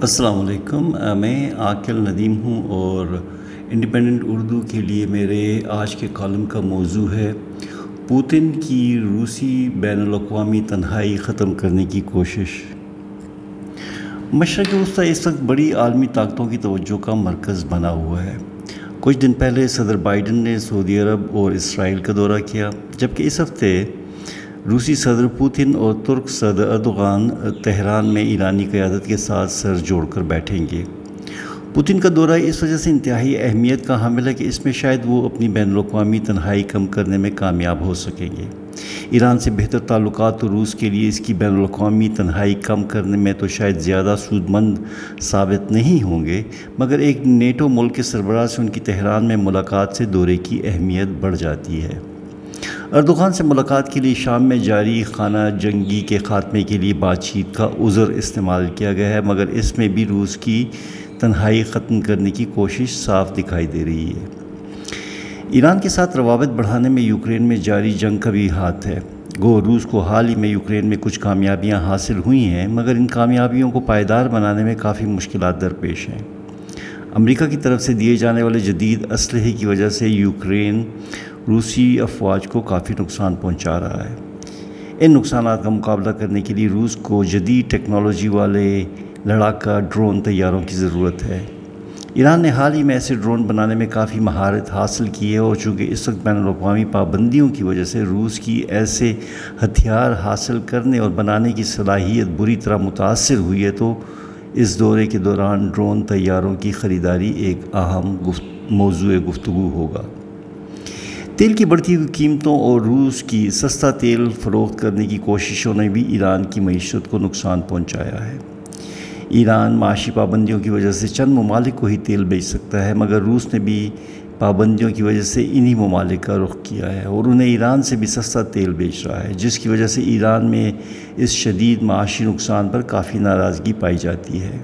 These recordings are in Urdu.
السلام علیکم میں عاقل ندیم ہوں اور انڈیپینڈنٹ اردو کے لیے میرے آج کے کالم کا موضوع ہے پوتن کی روسی بین الاقوامی تنہائی ختم کرنے کی کوشش۔ مشرق وسطی اس وقت بڑی عالمی طاقتوں کی توجہ کا مرکز بنا ہوا ہے۔ کچھ دن پہلے صدر بائیڈن نے سعودی عرب اور اسرائیل کا دورہ کیا، جبکہ اس ہفتے روسی صدر پوتن اور ترک صدر اردوغان تہران میں ایرانی قیادت کے ساتھ سر جوڑ کر بیٹھیں گے۔ پوتن کا دورہ اس وجہ سے انتہائی اہمیت کا حامل ہے کہ اس میں شاید وہ اپنی بین الاقوامی تنہائی کم کرنے میں کامیاب ہو سکیں گے۔ ایران سے بہتر تعلقات تو روس کے لیے اس کی بین الاقوامی تنہائی کم کرنے میں تو شاید زیادہ سود مند ثابت نہیں ہوں گے، مگر ایک نیٹو ملک کے سربراہ سے ان کی تہران میں ملاقات سے دورے کی اہمیت بڑھ جاتی ہے۔ اردوغان سے ملاقات کے لیے شام میں جاری خانہ جنگی کے خاتمے کے لیے بات چیت کا عذر استعمال کیا گیا ہے، مگر اس میں بھی روس کی تنہائی ختم کرنے کی کوشش صاف دکھائی دے رہی ہے۔ ایران کے ساتھ روابط بڑھانے میں یوکرین میں جاری جنگ کا بھی ہاتھ ہے۔ گو، روس کو حال ہی میں یوکرین میں کچھ کامیابیاں حاصل ہوئی ہیں، مگر ان کامیابیوں کو پائیدار بنانے میں کافی مشکلات درپیش ہیں۔ امریکہ کی طرف سے دیے جانے والے جدید اسلحے کی وجہ سے یوکرین روسی افواج کو کافی نقصان پہنچا رہا ہے۔ ان نقصانات کا مقابلہ کرنے کے لیے روس کو جدید ٹیکنالوجی والے لڑاکا ڈرون طیاروں کی ضرورت ہے۔ ایران نے حال ہی میں ایسے ڈرون بنانے میں کافی مہارت حاصل کی ہے اور چونکہ اس وقت بین الاقوامی پابندیوں کی وجہ سے روس کی ایسے ہتھیار حاصل کرنے اور بنانے کی صلاحیت بری طرح متاثر ہوئی ہے تو اس دورے کے دوران ڈرون طیاروں کی خریداری ایک اہم موضوع گفتگو ہوگا۔ تیل کی بڑھتی ہوئی قیمتوں اور روس کی سستا تیل فروخت کرنے کی کوششوں نے بھی ایران کی معیشت کو نقصان پہنچایا ہے۔ ایران معاشی پابندیوں کی وجہ سے چند ممالک کو ہی تیل بیچ سکتا ہے، مگر روس نے بھی پابندیوں کی وجہ سے انہی ممالک کا رخ کیا ہے اور انہیں ایران سے بھی سستا تیل بیچ رہا ہے، جس کی وجہ سے ایران میں اس شدید معاشی نقصان پر کافی ناراضگی پائی جاتی ہے۔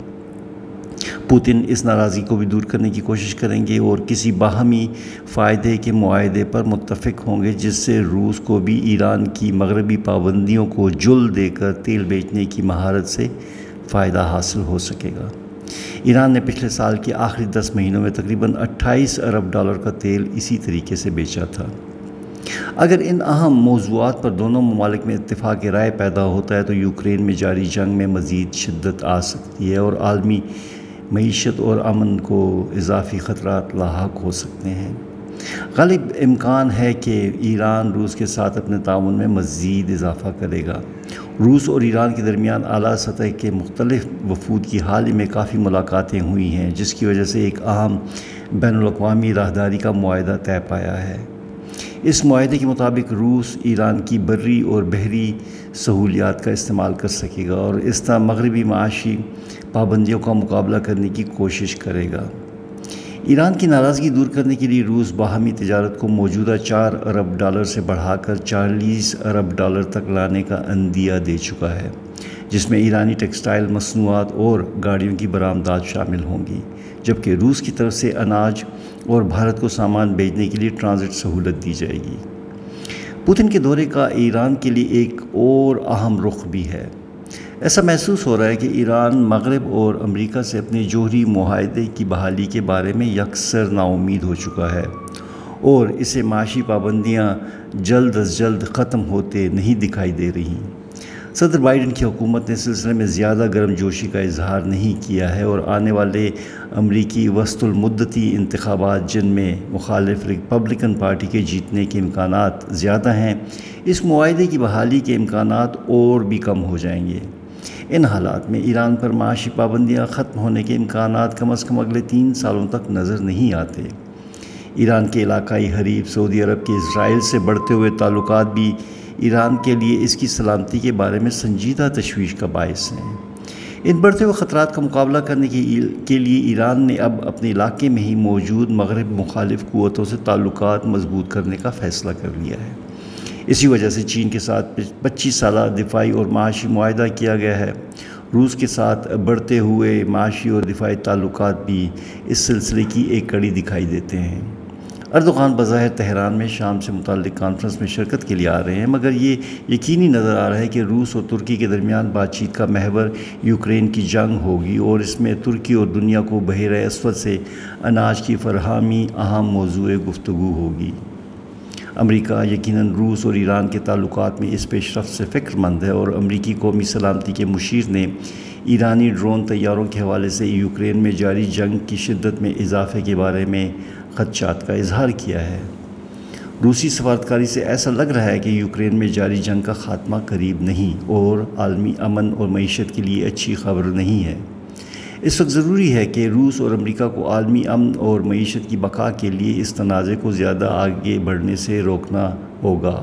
پوتن اس ناراضی کو بھی دور کرنے کی کوشش کریں گے اور کسی باہمی فائدے کے معاہدے پر متفق ہوں گے، جس سے روس کو بھی ایران کی مغربی پابندیوں کو جل دے کر تیل بیچنے کی مہارت سے فائدہ حاصل ہو سکے گا۔ ایران نے پچھلے سال کے آخری دس مہینوں میں تقریباً اٹھائیس ارب ڈالر کا تیل اسی طریقے سے بیچا تھا۔ اگر ان اہم موضوعات پر دونوں ممالک میں اتفاق رائے پیدا ہوتا ہے تو یوکرین میں جاری جنگ میں مزید شدت آ سکتی ہے اور عالمی معیشت اور امن کو اضافی خطرات لاحق ہو سکتے ہیں۔ غالب امکان ہے کہ ایران روس کے ساتھ اپنے تعاون میں مزید اضافہ کرے گا۔ روس اور ایران کے درمیان اعلیٰ سطح کے مختلف وفود کی حال ہی میں کافی ملاقاتیں ہوئی ہیں، جس کی وجہ سے ایک اہم بین الاقوامی راہداری کا معاہدہ طے پایا ہے۔ اس معاہدے کے مطابق روس ایران کی بری اور بحری سہولیات کا استعمال کر سکے گا اور اس طرح مغربی معاشی پابندیوں کا مقابلہ کرنے کی کوشش کرے گا۔ ایران کی ناراضگی دور کرنے کے لیے روس باہمی تجارت کو موجودہ چار ارب ڈالر سے بڑھا کر چالیس ارب ڈالر تک لانے کا اندیہ دے چکا ہے۔ جس میں ایرانی ٹیکسٹائل مصنوعات اور گاڑیوں کی برآمدات شامل ہوں گی، جبکہ روس کی طرف سے اناج اور بھارت کو سامان بھیجنے کے لیے ٹرانزٹ سہولت دی جائے گی۔ پوتن کے دورے کا ایران کے لیے ایک اور اہم رخ بھی ہے۔ ایسا محسوس ہو رہا ہے کہ ایران، مغرب اور امریکہ سے اپنے جوہری معاہدے کی بحالی کے بارے میں یکسر نا امید ہو چکا ہے اور اسے معاشی پابندیاں جلد از جلد ختم ہوتے نہیں دکھائی دے رہی۔ صدر بائیڈن کی حکومت نے سلسلے میں زیادہ گرم جوشی کا اظہار نہیں کیا ہے اور آنے والے امریکی وسط المدتی انتخابات جن میں مخالف ریپبلکن پارٹی کے جیتنے کے امکانات زیادہ ہیں، اس معاہدے کی بحالی کے امکانات اور بھی کم ہو جائیں گے۔ ان حالات میں ایران پر معاشی پابندیاں ختم ہونے کے امکانات کم از کم اگلے تین سالوں تک نظر نہیں آتے۔ ایران کے علاقائی حریف سعودی عرب کے اسرائیل سے بڑھتے ہوئے تعلقات بھی ایران کے لیے اس کی سلامتی کے بارے میں سنجیدہ تشویش کا باعث ہیں۔ ان بڑھتے ہوئے خطرات کا مقابلہ کرنے کے لیے ایران نے اب اپنے علاقے میں ہی موجود مغرب مخالف قوتوں سے تعلقات مضبوط کرنے کا فیصلہ کر لیا ہے۔ اسی وجہ سے چین کے ساتھ پچیس سالہ دفاعی اور معاشی معاہدہ کیا گیا ہے۔ روس کے ساتھ بڑھتے ہوئے معاشی اور دفاعی تعلقات بھی اس سلسلے کی ایک کڑی دکھائی دیتے ہیں۔ اردوغان بظاہر تہران میں شام سے متعلق کانفرنس میں شرکت کے لیے آ رہے ہیں، مگر یہ یقینی نظر آ رہا ہے کہ روس اور ترکی کے درمیان بات چیت کا محور یوکرین کی جنگ ہوگی اور اس میں ترکی اور دنیا کو بحیر اسود سے اناج کی فراہمی اہم موضوع گفتگو ہوگی۔ امریکہ یقیناً روس اور ایران کے تعلقات میں اس پیش رفت سے فکر مند ہے اور امریکی قومی سلامتی کے مشیر نے ایرانی ڈرون طیاروں کے حوالے سے یوکرین میں جاری جنگ کی شدت میں اضافے کے بارے میں خدشات کا اظہار کیا ہے۔ روسی سفارتکاری سے ایسا لگ رہا ہے کہ یوکرین میں جاری جنگ کا خاتمہ قریب نہیں اور عالمی امن اور معیشت کے لیے اچھی خبر نہیں ہے۔ اس وقت ضروری ہے کہ روس اور امریکہ کو عالمی امن اور معیشت کی بقا کے لیے اس تنازع کو زیادہ آگے بڑھنے سے روکنا ہوگا۔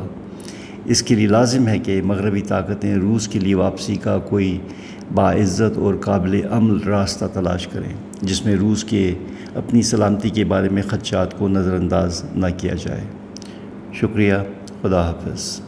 اس کے لیے لازم ہے کہ مغربی طاقتیں روس کے لیے واپسی کا کوئی باعزت اور قابل عمل راستہ تلاش کریں، جس میں روس کے اپنی سلامتی کے بارے میں خدشات کو نظر انداز نہ کیا جائے۔ شکریہ، خدا حافظ۔